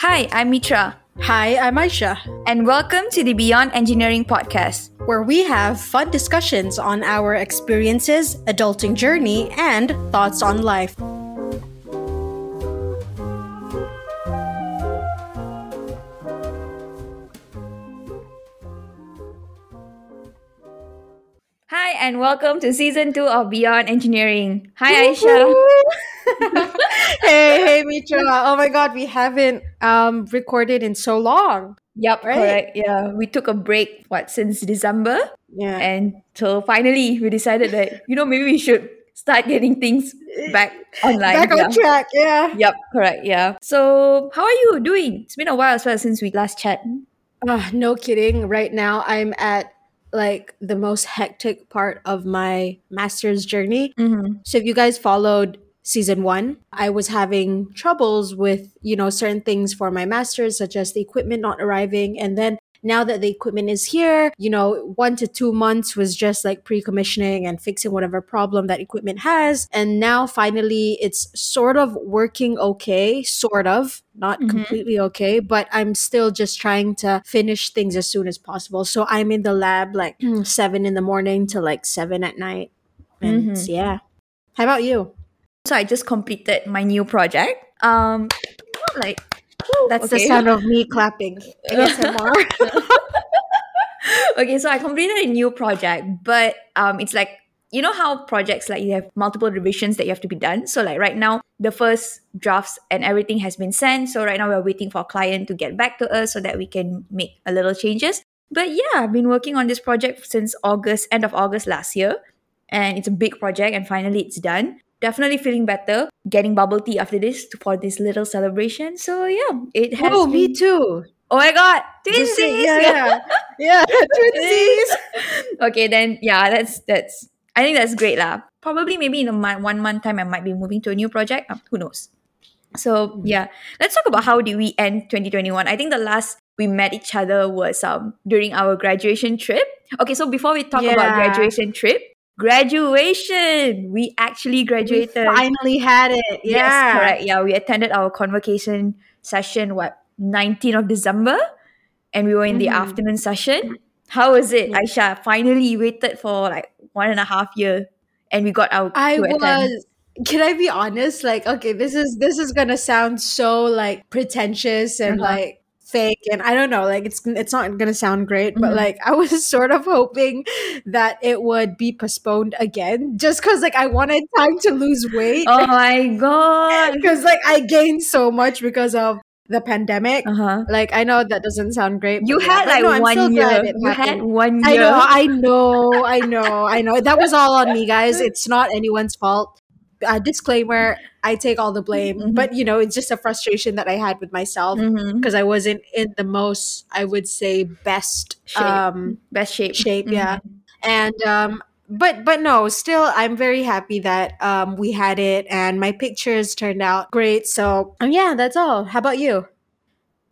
Hi, I'm Mitra, Hi, I'm Aisha, and welcome to the Beyond Engineering podcast. where we have fun discussions on our experiences, adulting journey, and thoughts on life. Welcome to season two of Beyond Engineering. Hi, Aisha. hey, hey, Mitra. Oh my god, we haven't um recorded in so long. Yep, Right. correct. Yeah, we took a break, what, since December? Yeah. And so finally, we decided that, you know, maybe we should start getting things back online. Back yeah. on track, yeah. Yep, correct. Yeah. So, how are you doing? It's been a while as well since we last chat. Ah, no kidding. Right now I'm at like the most hectic part of my master's journey. Mm-hmm. So if you guys followed season one, I was having troubles with, you know, certain things for my master's, such as the equipment not arriving. And then now that the equipment is here, you know, one to two months was just like pre-commissioning and fixing whatever problem that equipment has. And now finally it's sort of working okay, sort of, not Mhm. completely okay, but I'm still just trying to finish things as soon as possible. So I'm in the lab like seven in the morning to like seven at night. And Mhm. yeah. How about you? So, I just completed my new project. Um, like, That's okay. the sound of me clapping. ASMR. okay, so I completed a new project, but um, it's like you know how projects like you have multiple revisions that you have to be done. So like right now, the first drafts and everything has been sent. So right now we're waiting for a client to get back to us so that we can make a little changes. But yeah, I've been working on this project since August, end of August last year, and it's a big project, and finally it's done. Definitely feeling better. Getting bubble tea after this for this little celebration. So yeah, it has. oh, me too. Oh my god, twinsies! yeah, yeah. Yeah, twinsies. okay, then yeah, that's that's. I think that's great lah. Probably maybe in a month, one month time, I might be moving to a new project. Um, who knows? So yeah, let's talk about how did we end 2021. I think the last we met each other was um during our graduation trip. Okay, so before we talk about graduation trip, graduation, we actually We graduated. finally had it. Yeah. Yes, correct. Yeah, we attended our convocation session, what, 19th of December? And we were in the Mhm. afternoon session. How was it. Aisha? Finally waited for like one and a half year and we got our I to attend. was can I be honest? Like, okay, this is this is gonna sound so like pretentious and Uh-huh. like fake and I don't know, like it's it's not gonna sound great, but Mhm. like I was sort of hoping that it would be postponed again just because like I wanted time to lose weight. Oh my god. Because like I gained so much because of the pandemic. Uh-huh. Like I know that doesn't sound great. You yeah, had like no, one year. You had one I year. know, I know, I know, I know. That was all on me, guys. It's not anyone's fault. Uh, disclaimer: I take all the blame, Mhm. but you know, it's just a frustration that I had with myself because I wasn't in the most, I would say, best Shape. um, Best shape. shape. Yeah, Mhm. and um, but but no, still, I'm very happy that um, we had it, and my pictures turned out great. So um, yeah, that's all. How about you?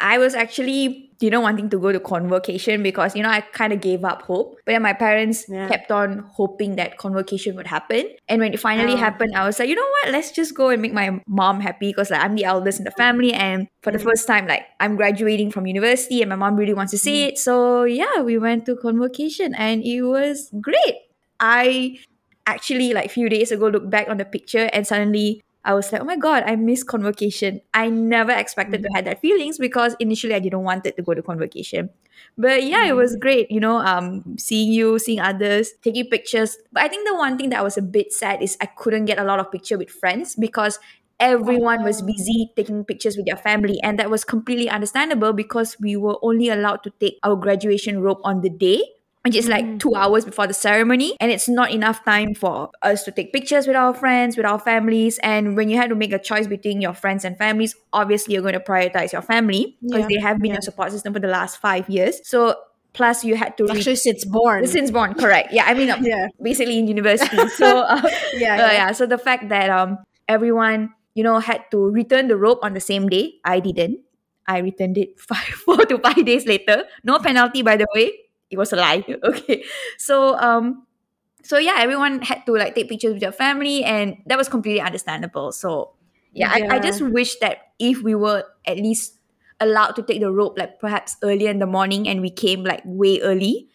I was actually, you know, wanting to go to convocation because, you know, I kind of gave up hope. But then my parents Yeah. kept on hoping that convocation would happen. And when it finally Oh. happened, I was like, you know what? Let's just go and make my mom happy because like I'm the eldest in the family. And for the Mm. first time, like I'm graduating from university and my mom really wants to see Mm. it. So yeah, we went to convocation and it was great. I actually like few days ago looked back on the picture and suddenly I was like, oh my god, I miss convocation. I never expected to have that feelings because initially I didn't want it to go to convocation. But yeah, it was great, you know, um, seeing you, seeing others, taking pictures. But I think the one thing that was a bit sad is I couldn't get a lot of picture with friends because everyone was Oh. busy taking pictures with their family and that was completely understandable because we were only allowed to take our graduation robe on the day which is like Mm. two hours before the ceremony and it's not enough time for us to take pictures with our friends with our families. And when you had to make a choice between your friends and families obviously you're going to prioritize your family because Yeah, they have been yeah. your support system for the last five years. So plus you had to read Actually, since born. since born correct. Yeah i mean yeah, basically in university. So uh, yeah, uh, yeah so the fact that um everyone you know had to return the rope on the same day i didn't. I returned it five four to five days later. No penalty by the way it was a lie. Okay. So um so yeah everyone had to like take pictures with their family and that was completely understandable. So yeah, I, I just wish that if we were at least allowed to take the rope like perhaps earlier in the morning and we came like way early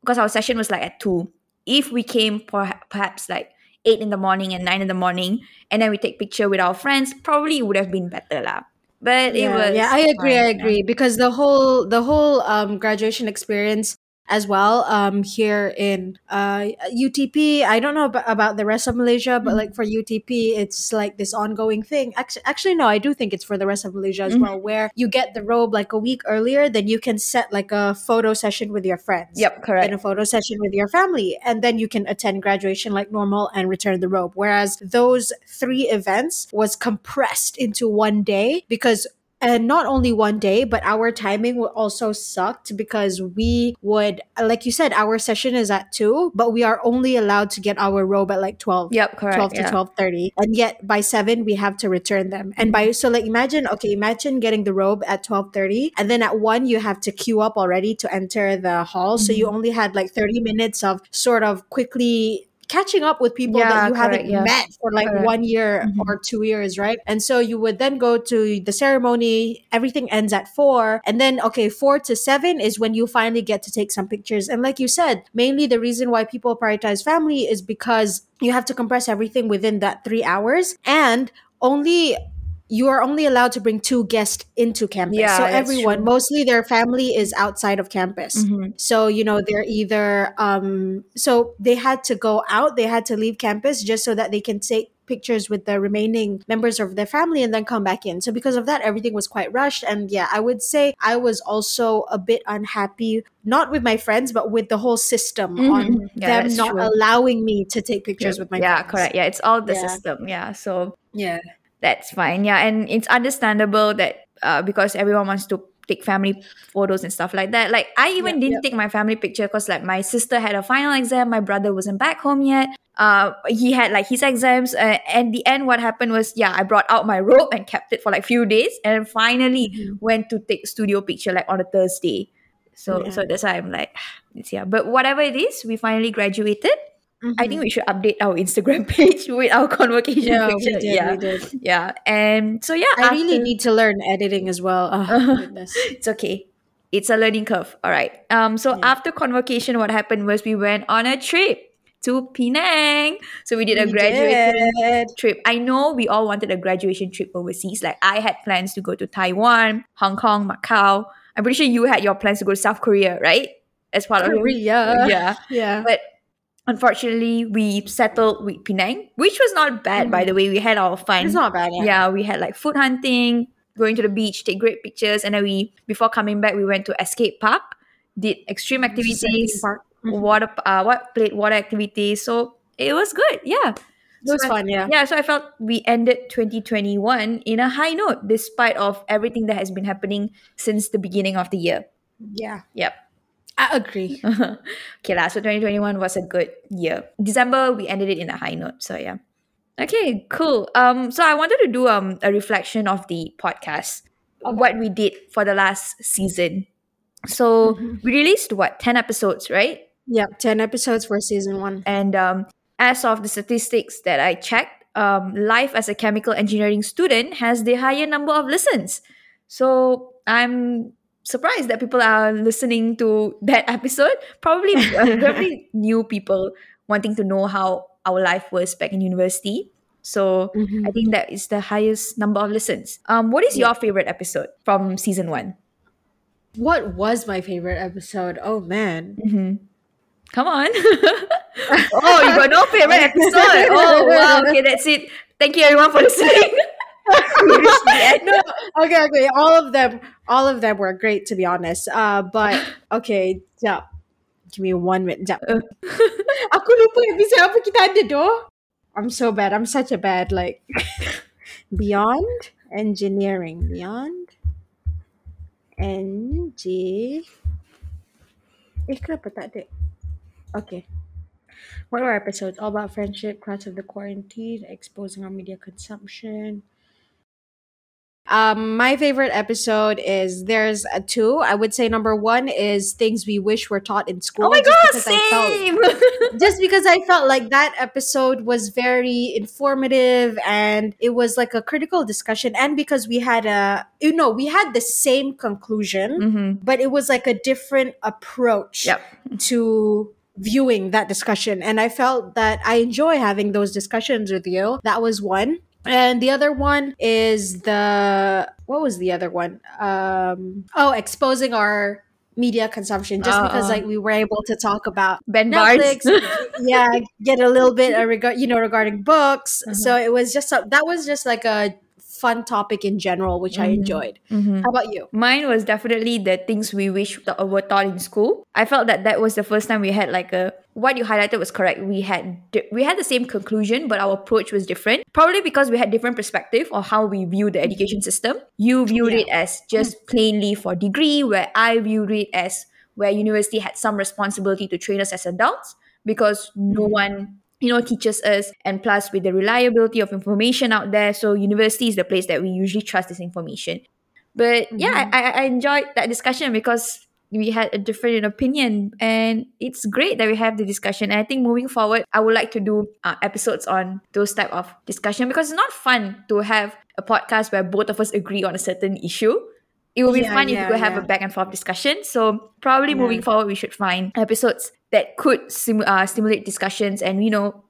because our session was like at 2 if we came per- perhaps like 8 in the morning and 9 in the morning and then we take picture with our friends probably it would have been better lah but it yeah, was yeah, I agree. fine, I yeah. agree because the whole the whole um, graduation experience as well um, here in uh, UTP. I don't know ab- about the rest of Malaysia, but like for UTP, it's like this ongoing thing. Actually, actually, no, I do think it's for the rest of Malaysia as Mhm. well, where you get the robe like a week earlier, then you can set like a photo session with your friends. yep correct in a photo session with your family and then you can attend graduation like normal and return the robe whereas those three events was compressed into one day because and not only one day but our timing would also sucked because we would like you said our session is at 2 but we are only allowed to get our robe at like 12 yep correct 12 to yeah. 12.30 and yet by 7 we have to return them. And by so like imagine okay imagine getting the robe at 12.30 and then at 1 you have to queue up already to enter the hall. So you mm-hmm. only had like 30 minutes of sort of quickly catching up with people Yeah, that you correct, haven't yeah. met for like Correct. one year Mhm. or two years right and so you would then go to the ceremony everything ends at 4 and then okay 4 to 7 is when you finally get to take some pictures and like you said mainly the reason why people prioritize family is because you have to compress everything within that three hours and only you are only allowed to bring two guests into campus Yeah, so everyone true. mostly their family is outside of campus Mhm. so you know they're either um so they had to go out they had to leave campus just so that they can take pictures with the remaining members of their family and then come back in so because of that everything was quite rushed and yeah i would say i was also a bit unhappy not with my friends but with the whole system Mhm, on. Yeah, them not true. allowing me to take pictures with my yeah friends correct yeah it's all the Yeah. system yeah so yeah that's fine. Yeah and it's understandable that uh, because everyone wants to take family photos and stuff like that. Like i even Yep, didn't yep. take my family picture because like my sister had a final exam. My brother wasn't back home yet. Uh he had like his exams uh, and the end what happened was yeah i brought out my robe and kept it for like few days and finally Mhm. went to take studio picture like on a thursday. So Yeah. so that's why i'm like it's yeah. But whatever it is we finally graduated I think we should update our Instagram page with our convocation yeah, picture. did, yeah, we did. yeah. And so yeah, I really need to learn editing as well. Oh, it's okay. It's a learning curve. All right. Um. So Yeah. after convocation, what happened was we went on a trip to Penang. So we did a We graduation did. trip. I know we all wanted a graduation trip overseas. Like I had plans to go to Taiwan, Hong Kong, Macau. I'm pretty sure you had your plans to go to South Korea, right? As part of your- Korea. Yeah. Yeah. But unfortunately, we settled with Penang, which was not bad, by the way. We had our fun. It's not bad. Yeah. yeah. we had like food hunting, going to the beach, take great pictures, and then we before coming back, we went to escape park, did extreme activities. Mhm. water, uh, what played water activities. So it was good. Yeah, It was So I- fun. Yeah. yeah. So I felt we ended 2021 in a high note, despite of everything that has been happening since the beginning of the year. Yeah. Yep. I agree. okay, lah. So 2021 was a good year. December we ended it in a high note. So yeah. Okay, cool. Um, so I wanted to do um a reflection of the podcast, of what we did for the last season. So Mhm. we released what ten episodes, right? Yeah, 10 episodes for season one. And um, as of the statistics that I checked, um, life as a chemical engineering student has the higher number of listens. So I'm surprised that people are listening to that episode. Probably, uh, probably new people wanting to know how our life was back in university. So Mhm. I think that is the highest number of listens. Um, what is your favorite episode from season one? What was my favorite episode? Oh, man. Mm-hmm. Come on. oh, you got no favorite episode. Oh, wow. Okay, that's it. Thank you, everyone, for listening. We reached the end. no, okay, okay. All of them, all of them were great to be honest. Uh, but okay, jap. Give me one minute. Jap. Uh. Aku lupa episode apa kita ada doh. I'm so bad. I'm such a bad like beyond engineering. Beyond Eng. Eh, kenapa tak ada? Okay. What were our episodes? All about friendship, cross of the quarantine, exposing our media consumption. Um, my favorite episode is there's a two. I would say number one is things we wish were taught in school. Oh my god, I felt- same. just because I felt like that episode was very informative and it was like a critical discussion, and because we had a, you know, we had the same conclusion, mm-hmm. but it was like a different approach Yep. to viewing that discussion. And I felt that I enjoy having those discussions with you. That was one. And the other one is the what was the other one? Um oh, exposing our media consumption just Uh, because uh. like we were able to talk about Ben Netflix, yeah, get a little bit uh, regard, you know, regarding books. Uh-huh. So it was just a, that was just like a fun topic in general, which I Mhm. enjoyed. Mhm. How about you? Mine was definitely the things we wish that were taught in school. I felt that that was the first time we had like a what you highlighted was correct. We had di- we had the same conclusion, but our approach was different. Probably because we had different perspective on how we view the education system. You viewed Yeah. it as just plainly for degree, where I viewed it as where university had some responsibility to train us as adults because no one you know teaches us and plus with the reliability of information out there so university is the place that we usually trust this information but yeah mm-hmm. I, I enjoyed that discussion because we had a different opinion and it's great that we have the discussion and i think moving forward i would like to do uh, episodes on those type of discussion because it's not fun to have a podcast where both of us agree on a certain issue it would be Yeah, fun if we could have yeah. a back and forth discussion so probably Yeah. moving forward we should find episodes that could sim- uh, stimulate discussions and you know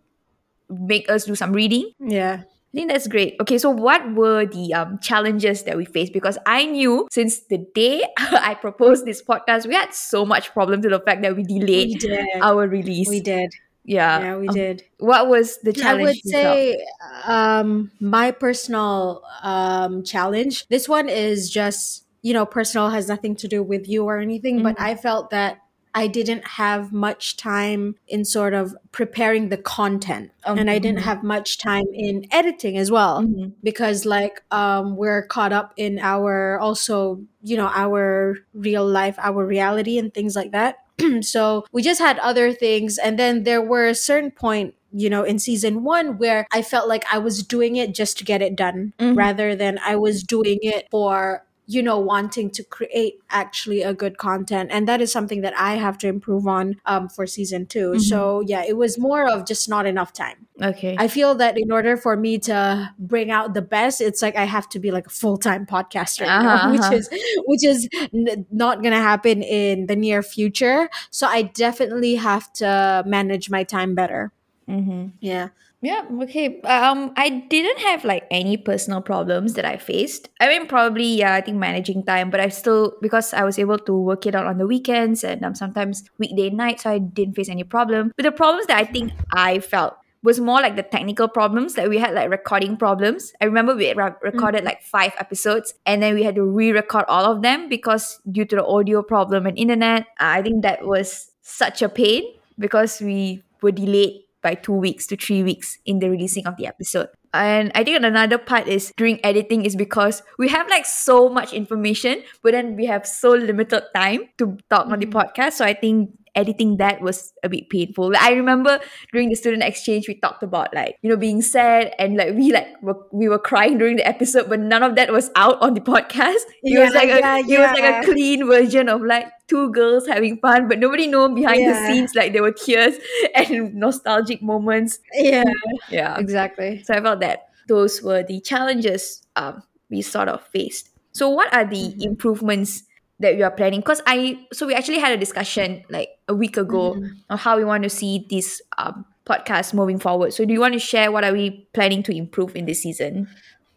make us do some reading Yeah. I think that's great. Okay, so what were the um, challenges that we faced? Because I knew since the day I proposed this podcast, we had so much problem to the fact that we We delayed did. our release. We did. Yeah. Yeah, we Um, did. What was the challenge? I would say um my personal um challenge. This one is just, you know, personal has nothing to do with you or anything, but Mhm. I felt that I didn't have much time in sort of preparing the content and I didn't Mhm. have much time in editing as well Mhm. because like um we're caught up in our also you know our real life our reality and things like that so we just had other things and then there were a certain point you know in season one where i felt like i was doing it just to get it done Mhm. rather than i was doing it for you know wanting to create actually a good content and that is something that i have to improve on um, for season 2 Mhm. so yeah it was more of just not enough time Okay. I feel that in order for me to bring out the best, it's like I have to be like a full time podcaster, Uh-huh, which uh-huh. is which is n- not gonna happen in the near future. So I definitely have to manage my time better. mm-hmm. Yeah. Yeah, okay. Um, I didn't have like any personal problems that I faced. I mean, probably yeah. I think managing time, but I still because I was able to work it out on the weekends and um, sometimes weekday night, so I didn't face any problem. But the problems that I think I felt was more like the technical problems that we had like recording problems. I remember we re- recorded like five episodes and then we had to re-record all of them because due to the audio problem and internet. I think that was such a pain because we were delayed by two weeks to three weeks in the releasing of the episode. And I think another part is during editing is because we have like so much information, but then we have so limited time to talk on the mm. podcast. So I think editing that was a bit painful. Like, I remember during the student exchange we talked about like you know being sad and like we like were, we were crying during the episode, but none of that was out on the podcast. It was Yeah, like a yeah, it was like a clean version of like two girls having fun, but nobody know behind the scenes like there were tears and nostalgic moments. Yeah. Yeah. Exactly. So I felt that those were the challenges um, we sort of faced. So what are the Mm-hmm. improvements that we are planning? Because I so we actually had a discussion like a week ago Mm-hmm. on how we want to see this um, podcast moving forward. So do you want to share what are we planning to improve in this season?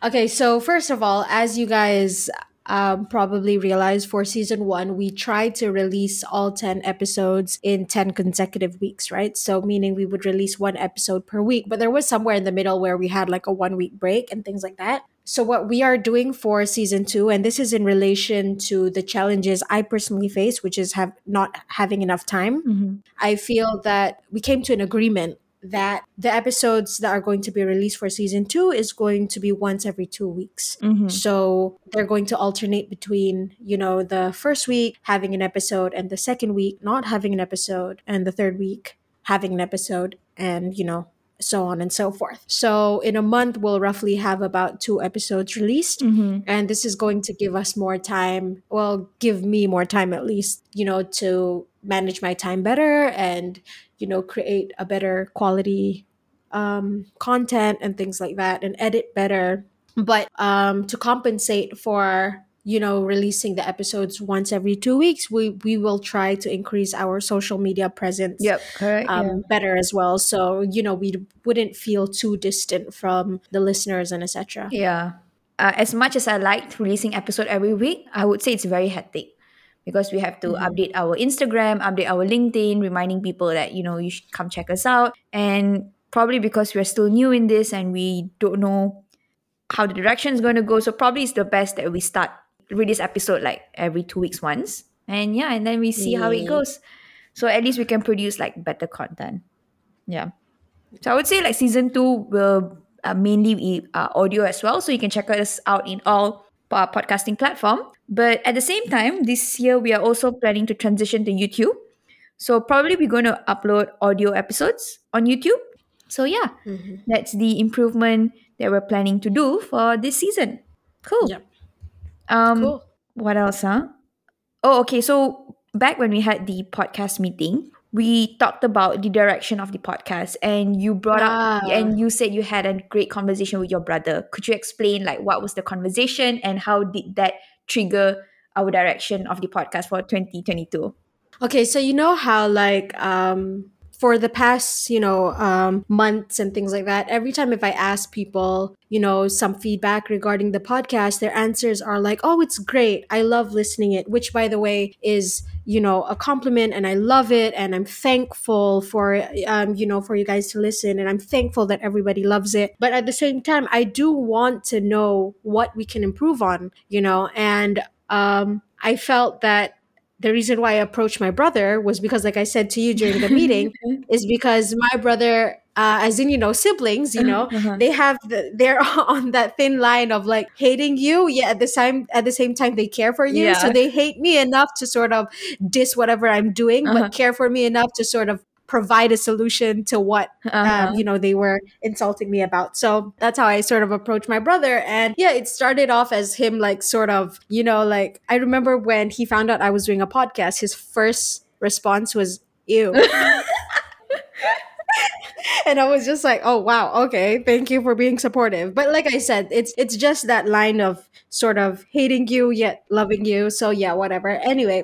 Okay, so first of all, as you guys um, probably realized for season one, we tried to release all 10 episodes in 10 consecutive weeks, right? So, meaning we would release one episode per week, but there was somewhere in the middle where we had like a one week break and things like that. So, what we are doing for season two, and this is in relation to the challenges I personally face, which is have not having enough time. I feel that we came to an agreement that the episodes that are going to be released for season two is going to be once every two weeks. Mm-hmm. So they're going to alternate between, you know, the first week having an episode and the second week not having an episode and the third week having an episode and, you know, so on and so forth. So in a month, we'll roughly have about two episodes released. Mm-hmm. And this is going to give us more time, well, give me more time at least, you know, to manage my time better and, you know, create a better quality um, content and things like that and edit better. But um, to compensate for you know releasing the episodes once every two weeks we we will try to increase our social media presence Yep, correct. um, better as well so you know we wouldn't feel too distant from the listeners and etc yeah. yeah. Uh, as much as I liked releasing episode every week, I would say it's very hectic because we have to update our Instagram, update our LinkedIn, reminding people that you know you should come check us out. And probably because we're still new in this and we don't know how the direction is going to go, so probably it's the best that we start release episode like every two weeks once, and yeah, and then we see how it goes. So at least we can produce like better content. Yeah. So I would say like season two will uh, mainly be uh, audio as well. So you can check us out in all uh, podcasting platform. But at the same time, this year we are also planning to transition to YouTube. So probably we're going to upload audio episodes on YouTube. So yeah, Mhm. that's the improvement that we're planning to do for this season. Cool. Yep. Um, cool what else, huh? Oh, okay. So back when we had the podcast meeting, we talked about the direction of the podcast, and you brought up Ah. and you said you had a great conversation with your brother. Could you explain like what was the conversation and how did that trigger our direction of the podcast for 2022? Okay, so you know how like um for the past, you know, um months and things like that, every time if I ask people, you know, some feedback regarding the podcast, their answers are like, "Oh, it's great. I love listening it," which by the way is, you know, a compliment and I love it and I'm thankful for um you know, for you guys to listen and I'm thankful that everybody loves it. But at the same time, I do want to know what we can improve on, you know, and um I felt that the reason why I approached my brother was because, like I said to you during the meeting, is because my brother, uh, as in you know siblings, you know, Uh-huh. they have the, they're on that thin line of like hating you, yeah. At the same at the same time, they care for you, so Yeah. they hate me enough to sort of diss whatever I'm doing, Uh-huh. but care for me enough to sort of provide a solution to what Uh-huh. um, you know they were insulting me about so that's how i sort of approached my brother and yeah it started off as him like sort of you know like i remember when he found out i was doing a podcast his first response was ew and i was just like oh wow okay thank you for being supportive but like i said it's it's just that line of sort of hating you yet loving you so yeah whatever anyway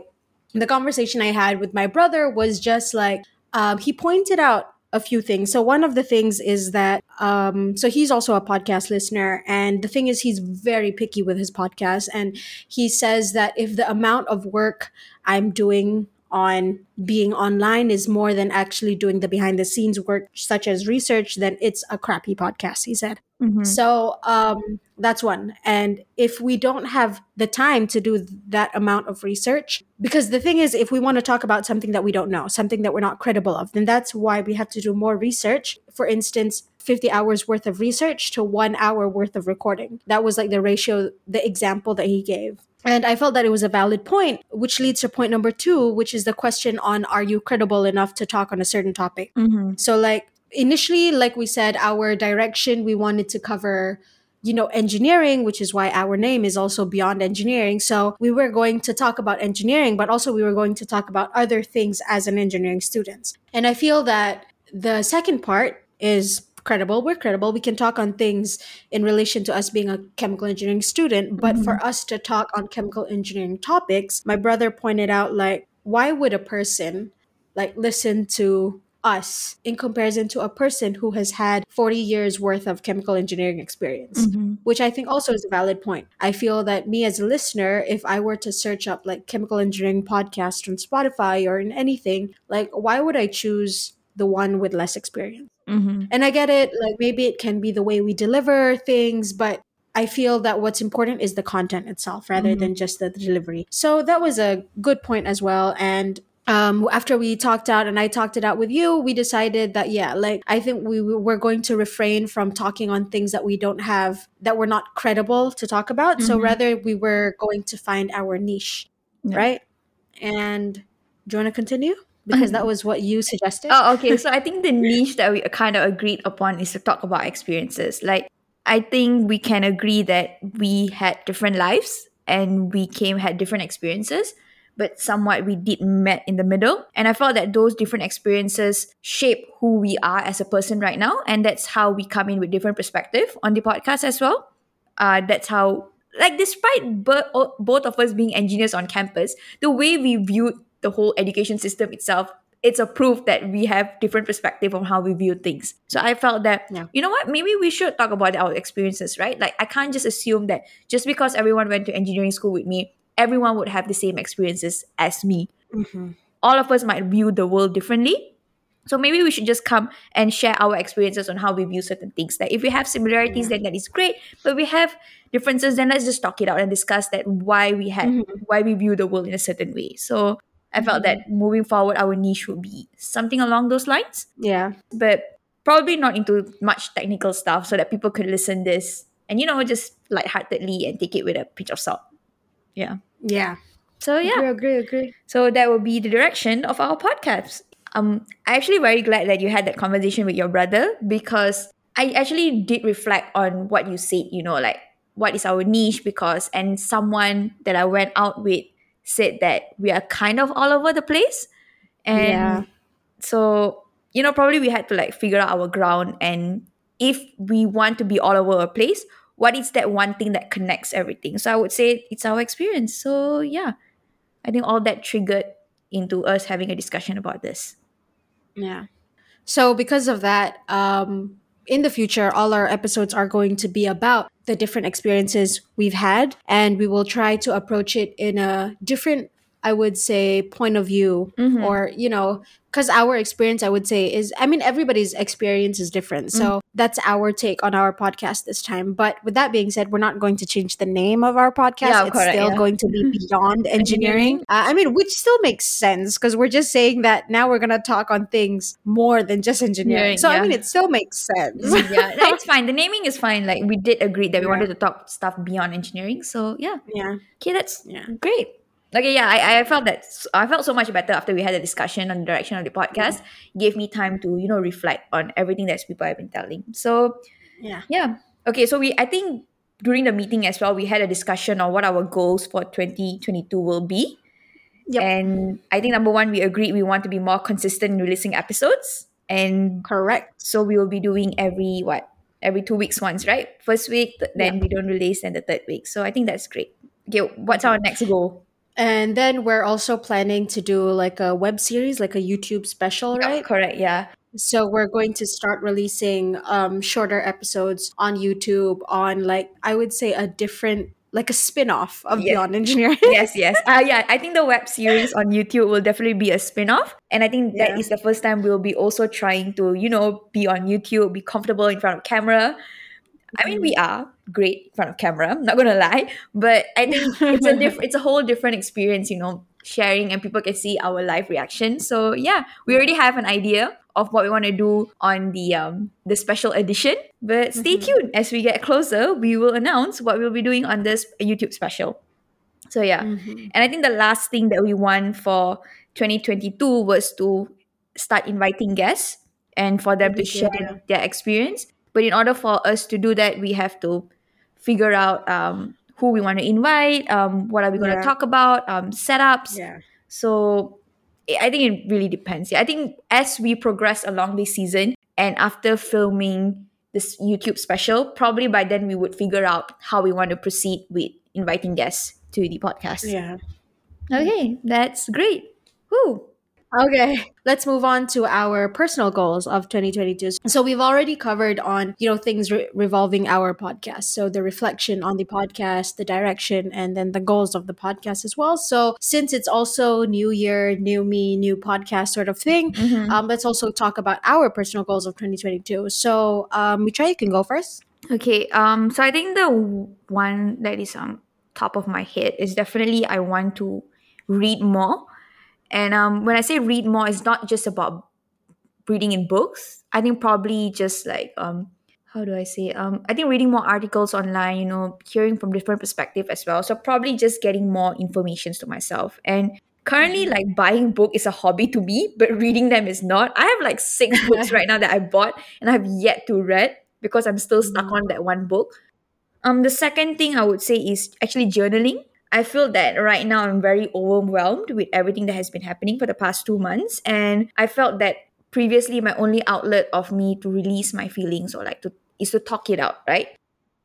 the conversation I had with my brother was just like um, he pointed out a few things. So one of the things is that um, so he's also a podcast listener, and the thing is he's very picky with his podcast, and he says that if the amount of work I'm doing on being online is more than actually doing the behind the scenes work such as research then it's a crappy podcast he said Mhm. so um, that's one. And if we don't have the time to do that amount of research, because the thing is, if we want to talk about something that we don't know, something that we're not credible of, then that's why we have to do more research. For instance, 50 hours worth of research to one hour worth of recording. That was like the ratio, the example that he gave. And I felt that it was a valid point, which leads to point number two, which is the question on are you credible enough to talk on a certain topic? Mhm. So like initially, like we said, our direction we wanted to cover, you know, engineering, which is why our name is also beyond engineering. So we were going to talk about engineering, but also we were going to talk about other things as an engineering student. And I feel that the second part is credible. We're credible. We can talk on things in relation to us being a chemical engineering student, but for us to talk on chemical engineering topics, my brother pointed out like why would a person like listen to us in comparison to a person who has had 40 years worth of chemical engineering experience Mhm. which i think also is a valid point i feel that me as a listener if i were to search up like chemical engineering podcast on spotify or in anything like why would i choose the one with less experience Mhm. and I get it, like maybe it can be the way we deliver things, but I feel that what's important is the content itself rather Mhm. than just the delivery. So that was a good point as well. And um, after we talked out and I talked it out with you, we decided that, yeah, like I think we we're going to refrain from talking on things that we don't have, that we're not credible to talk about. So Mhm. rather, we were going to find our niche, Yeah. right? And do you want to continue? Because that was what you suggested. Oh, okay. So I think the niche that we kind of agreed upon is to talk about experiences. Like, I think we can agree that we had different lives and we came had different experiences, but somewhat we did met in the middle. And I felt that those different experiences shape who we are as a person right now, and that's how we come in with different perspective on the podcast as well. Uh, that's how, like, despite bo- both of us being engineers on campus, the way we viewed the whole education system itself it's a proof that we have different perspective on how we view things. So I felt that Yeah. you know what, maybe we should talk about our experiences, right? Like I can't just assume that just because everyone went to engineering school with me, everyone would have the same experiences as me. Mhm. All of us might view the world differently. So maybe we should just come and share our experiences on how we view certain things. Like if we have similarities, then that is great. But we have differences, then let's just talk it out and discuss that why we had why we view the world in a certain way. So I felt that moving forward, our niche would be something along those lines, Yeah. but probably not into much technical stuff, so that people could listen this and you know just lightheartedly and take it with a pinch of salt. Yeah. Yeah. So yeah. Agree, agree, agree. So that will be the direction of our podcast. Um, I'm actually very glad that you had that conversation with your brother because I actually did reflect on what you said, you know, like what is our niche because and someone that I went out with said that we are kind of all over the place. And Yeah. so, you know, probably we had to like figure out our ground and if we want to be all over a place, what is that one thing that connects everything? So I would say it's our experience. So yeah. I think all that triggered into us having a discussion about this. Yeah. So because of that, um, in the future, all our episodes are going to be about the different experiences we've had, and we will try to approach it in a different, I would say, point of view, Mhm. or you know, because our experience, I would say, is I mean, everybody's experience is different, so that's our take on our podcast this time. But with that being said, we're not going to change the name of our podcast. Yeah, it's correct, still yeah. going to be Beyond Engineering. Uh, I mean, which still makes sense because we're just saying that now we're gonna talk on things more than just engineering. Yeah, so I mean, it still makes sense. yeah, no, it's fine. The naming is fine. Like we did agree that we Yeah. wanted to talk stuff beyond engineering. So yeah, yeah, okay, that's yeah, great. Okay, yeah, I, I felt that I felt so much better after we had a discussion on the direction of the podcast. Gave me time to you know reflect on everything that people have been telling. So yeah. yeah, okay. So we I think during the meeting as well, we had a discussion on what our goals for twenty twenty two will be. Yep. And I think number one, we agreed we want to be more consistent in releasing episodes. And Correct. so we will be doing every what? Every two weeks once, right? First week, th- then we don't release, and the third week. So I think that's great. Okay, what's our next goal? And then we're also planning to do like a web series, like a YouTube special, right? Correct, yeah. So we're going to start releasing um, shorter episodes on YouTube on like I would say a different like a spin-off of Yeah. Beyond Engineering. yes, yes. Uh, yeah, I think the web series on YouTube will definitely be a spin off. And I think that Yeah. is the first time we'll be also trying to, you know, be on YouTube, be comfortable in front of camera. I mean, we are great in front of camera. I'm not gonna lie, but I think it's a diff- it's a whole different experience. You know, sharing and people can see our live reaction. So yeah, we already have an idea of what we want to do on the um the special edition. But stay tuned as we get closer. We will announce what we'll be doing on this YouTube special. So yeah, Mhm. and I think the last thing that we want for 2022 was to start inviting guests and for them to share yeah. their experience. But in order for us to do that, we have to figure out um, who we want to invite, um, what are we going to Yeah. talk about, um, setups. Yeah. So I think it really depends. Yeah, I think as we progress along this season and after filming this YouTube special, probably by then we would figure out how we want to proceed with inviting guests to the podcast. Yeah. Okay, that's great. Woo. Okay, let's move on to our personal goals of 2022. So we've already covered on, you know, things re- revolving our podcast. So the reflection on the podcast, the direction, and then the goals of the podcast as well. So since it's also new year, new me, new podcast sort of thing, Mm-hmm. um, let's also talk about our personal goals of 2022. So um, Mitra, you can go first. Okay, um, so I think the one that is on top of my head is definitely I want to read more. And um, when I say read more, it's not just about reading in books. I think probably just like um, how do I say? Um, I think reading more articles online, you know, hearing from different perspective as well. So probably just getting more informations to myself. And currently like buying book is a hobby to me, but reading them is not. I have like six books right now that I bought and I have yet to read because I'm still stuck Mm. on that one book. Um, the second thing I would say is actually journaling. I feel that right now I'm very overwhelmed with everything that has been happening for the past two months, and I felt that previously my only outlet of me to release my feelings or like to is to talk it out, right?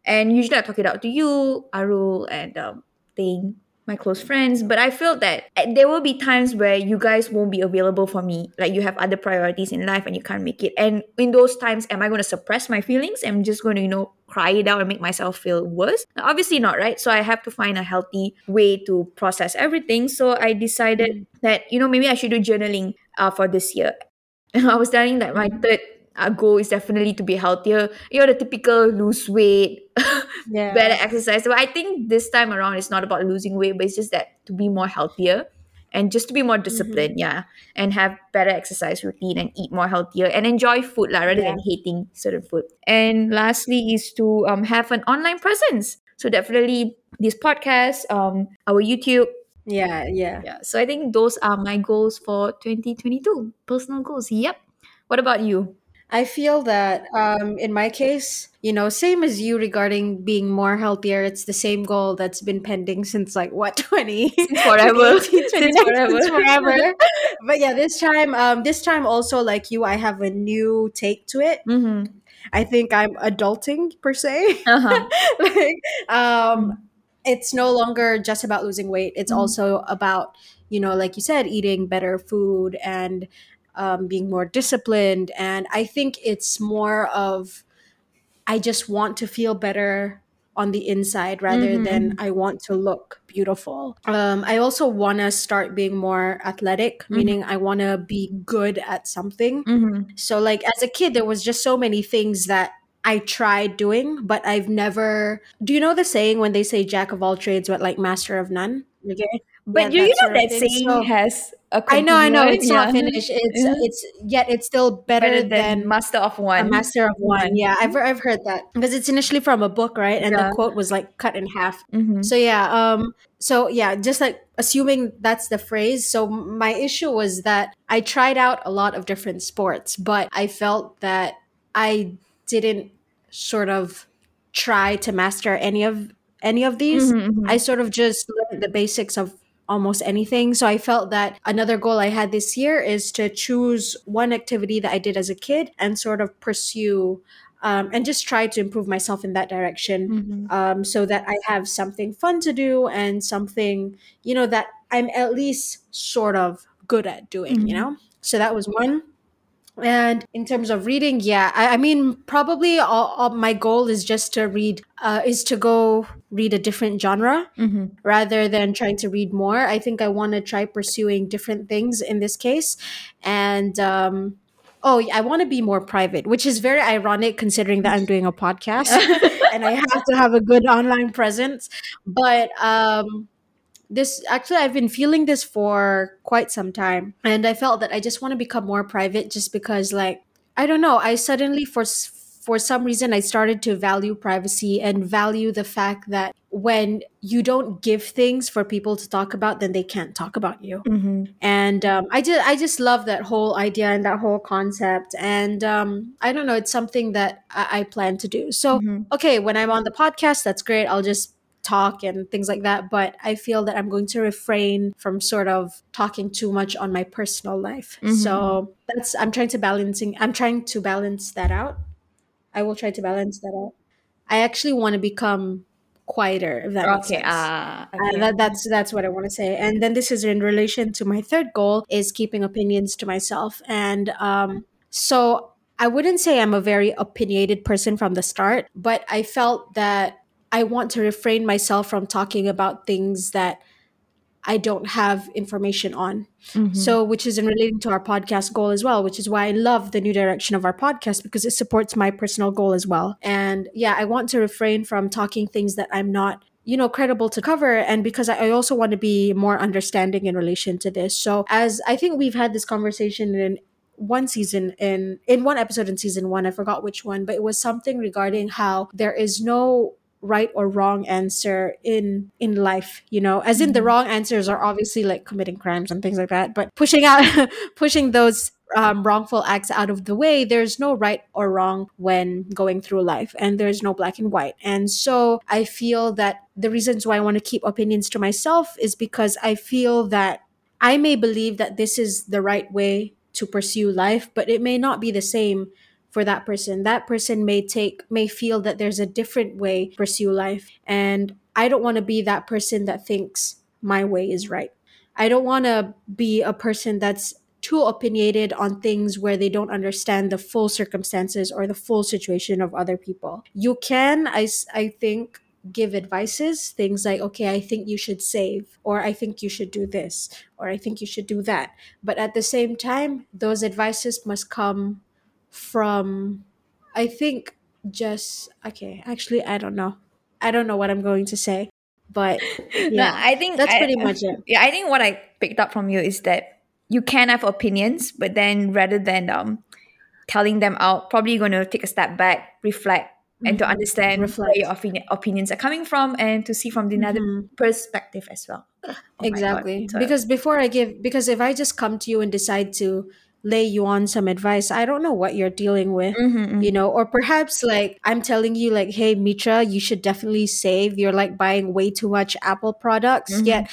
And usually I talk it out to you, Arul, and um, Ting, my close friends. But I feel that uh, there will be times where you guys won't be available for me. Like you have other priorities in life and you can't make it. And in those times, am I going to suppress my feelings? I'm just going to, you know, cry it out and make myself feel worse? Obviously not, right? So I have to find a healthy way to process everything. So I decided that, you know, maybe I should do journaling uh, for this year. I was telling that my third uh, goal is definitely to be healthier. You know, the typical lose weight, Yeah. better exercise. But I think this time around, it's not about losing weight, but it's just that to be more healthier and just to be more disciplined, yeah, and have better exercise routine and eat more healthier and enjoy food lah, rather than hating certain food. And lastly, is to um have an online presence. So definitely this podcast, um, our YouTube, Yeah, yeah. yeah. So I think those are my goals for 2022. Personal goals. Yep. What about you? I feel that um, in my case, you know, same as you regarding being more healthier, it's the same goal that's been pending since like what 20 Since forever. 2018, Since forever. since forever. but yeah, this time um this time also like you I have a new take to it. Mm-hmm. I think I'm adulting per se. Uh-huh. like um it's no longer just about losing weight. It's Mhm. also about, you know, like you said, eating better food and um, being more disciplined. And I think it's more of I just want to feel better on the inside rather Mhm, than I want to look beautiful. Um, I also want to start being more athletic, Mhm. meaning I want to be good at something. Mm-hmm. So, like, as a kid, there was just so many things that I tried doing, but I've never. Do you know the saying when they say jack of all trades, but like master of none? Okay. But Yeah, do you know that saying So- has a I know, I know. It's not finished. It's Yeah. it's yet it's still better, better than, than, master of a one. master of one. One. Yeah, I've I've heard that because it's initially from a book, right? And Yeah. the quote was like cut in half. Mm-hmm. So yeah, um, so yeah, just like assuming that's the phrase. So my issue was that I tried out a lot of different sports, but I felt that I didn't sort of try to master any of any of these. Mm-hmm. I sort of just learned the basics of almost anything. So I felt that another goal I had this year is to choose one activity that I did as a kid and sort of pursue um, and just try to improve myself in that direction Mm-hmm. um, so that I have something fun to do and something, you know, that I'm at least sort of good at doing, you Mhm. know? So that was one. And in terms of reading, yeah, I, I mean, probably all, all my goal is just to read, uh, is to go read a different genre Mm-hmm. rather than trying to read more. I think I want to try pursuing different things in this case. And, um, oh, I want to be more private, which is very ironic considering that I'm doing a podcast and I have to have a good online presence. But, um, this actually I've been feeling this for quite some time. And I felt that I just want to become more private just because like I don't know I suddenly for for some reason I started to value privacy and value the fact that when you don't give things for people to talk about then they can't talk about you. Mm-hmm. and um, I just I just love that whole idea and that whole concept. And um, I don't know it's something that I, I plan to do. So Mhm. okay when I'm on the podcast that's great. I'll just talk and things like that but I feel that I'm going to refrain from sort of talking too much on my personal life Mhm. so that's I'm trying to balancing I'm trying to balance that out I will try to balance that out I actually want to become quieter if that makes Okay. sense Ah. uh, okay. that, that's that's what I want to say. And then this is in relation to my third goal is keeping opinions to myself. And um, so I wouldn't say I'm a very opinionated person from the start, but I felt that I want to refrain myself from talking about things that I don't have information on. Mhm. So, which is in relating to our podcast goal as well, which is why I love the new direction of our podcast because it supports my personal goal as well. And yeah, I want to refrain from talking things that I'm not, you know, credible to cover. And because I I also want to be more understanding in relation to this. So, as I think we've had this conversation in one season in in one episode in season one i forgot which one but it was something regarding how there is no right or wrong answer in in life you know as in the Mm-hmm. wrong answers are obviously like committing crimes and things like that but pushing out pushing those um, wrongful acts out of the way there's no right or wrong when going through life and there's no black and white and so i feel that the reasons why i want to keep opinions to myself is because i feel that i may believe that this is the right way to pursue life but it may not be the same for that person. That person may take may feel that there's a different way to pursue life. And i don't want to be that person that thinks my way is right. I don't want to be a person that's too opinionated on things where they don't understand the full circumstances or the full situation of other people. You can I, I think give advices things like okay i think you should save or i think you should do this or i think you should do that. But at the same time those advices must come from I think just okay, actually I don't know. I don't know what I'm going to say. But No, yeah. I think that's I- pretty much it. Yeah, I think what I picked up from you is that you can have opinions, but then rather than um telling them out, probably gonna take a step back, reflect, and to Mhm. understand Reflect. where your opini- opinions are coming from, and to see from the another Mhm. perspective as well. Oh exactly. Because before I give because if I just come to you and decide to lay you on some advice, I don't know what you're dealing with. Mhm, you know or perhaps like i'm telling you like hey mitra you should definitely save you're like buying way too much apple products Mhm. yet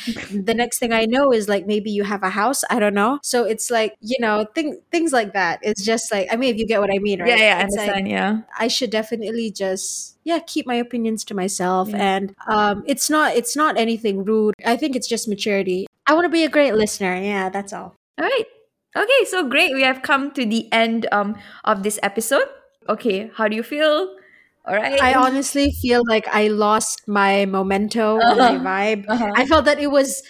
the next thing i know is like maybe you have a house i don't know so it's like you know thing, things like that it's just like i mean if you get what i mean right Yeah, yeah, I It's like, understand. yeah. I should definitely just yeah keep my opinions to myself Yeah. and um it's not it's not anything rude i think it's just maturity i want to be a great listener yeah that's all All right. Okay, so great. We have come to the end um of this episode. Okay, how do you feel? All right. i honestly feel like i lost my memento Uh-huh. vibe Uh-huh. i felt that it was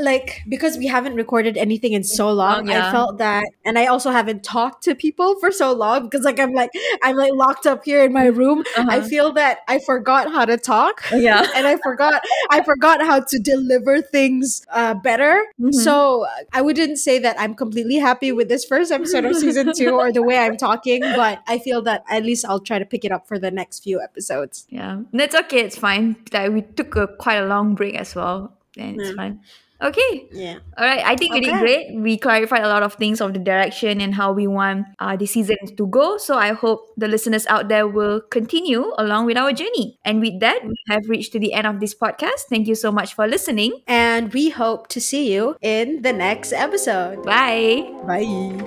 like because we haven't recorded anything in so long long, yeah. i felt that and i also haven't talked to people for so long because like i'm like i'm like locked up here in my room i Uh-huh. feel that i forgot how to talk yeah. and I forgot I forgot how to deliver things uh, better. Mhm. So I wouldn't say that I'm completely happy with this first episode of season two or the way I'm talking, but I feel that at least I'll try to pick it up for the next few episodes. Yeah, that's okay. It's fine. Like we took a quite a long break as well, and it's Yeah. fine. Okay, Yeah. all right. I think we did great. We clarified a lot of things of the direction and how we want uh, the season to go. So I hope the listeners out there will continue along with our journey. And with that, we have reached to the end of this podcast. Thank you so much for listening. And we hope to see you in the next episode. Bye. Bye.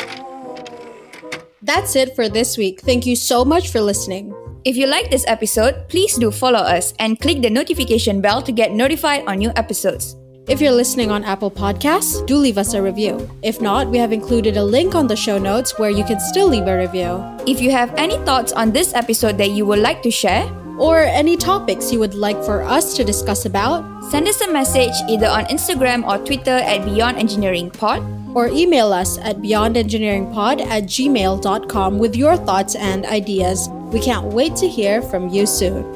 That's it for this week. Thank you so much for listening. If you like this episode, please do follow us and click the notification bell to get notified on new episodes. If you're listening on Apple Podcasts, do leave us a review. If not, we have included a link on the show notes where you can still leave a review. If you have any thoughts on this episode that you would like to share, Or any topics you would like for us to discuss about, Send us a message either on Instagram or Twitter at Beyond Engineering Pod. or email us at beyondengineeringpod at gmail.com with your thoughts and ideas. We can't wait to hear from you soon.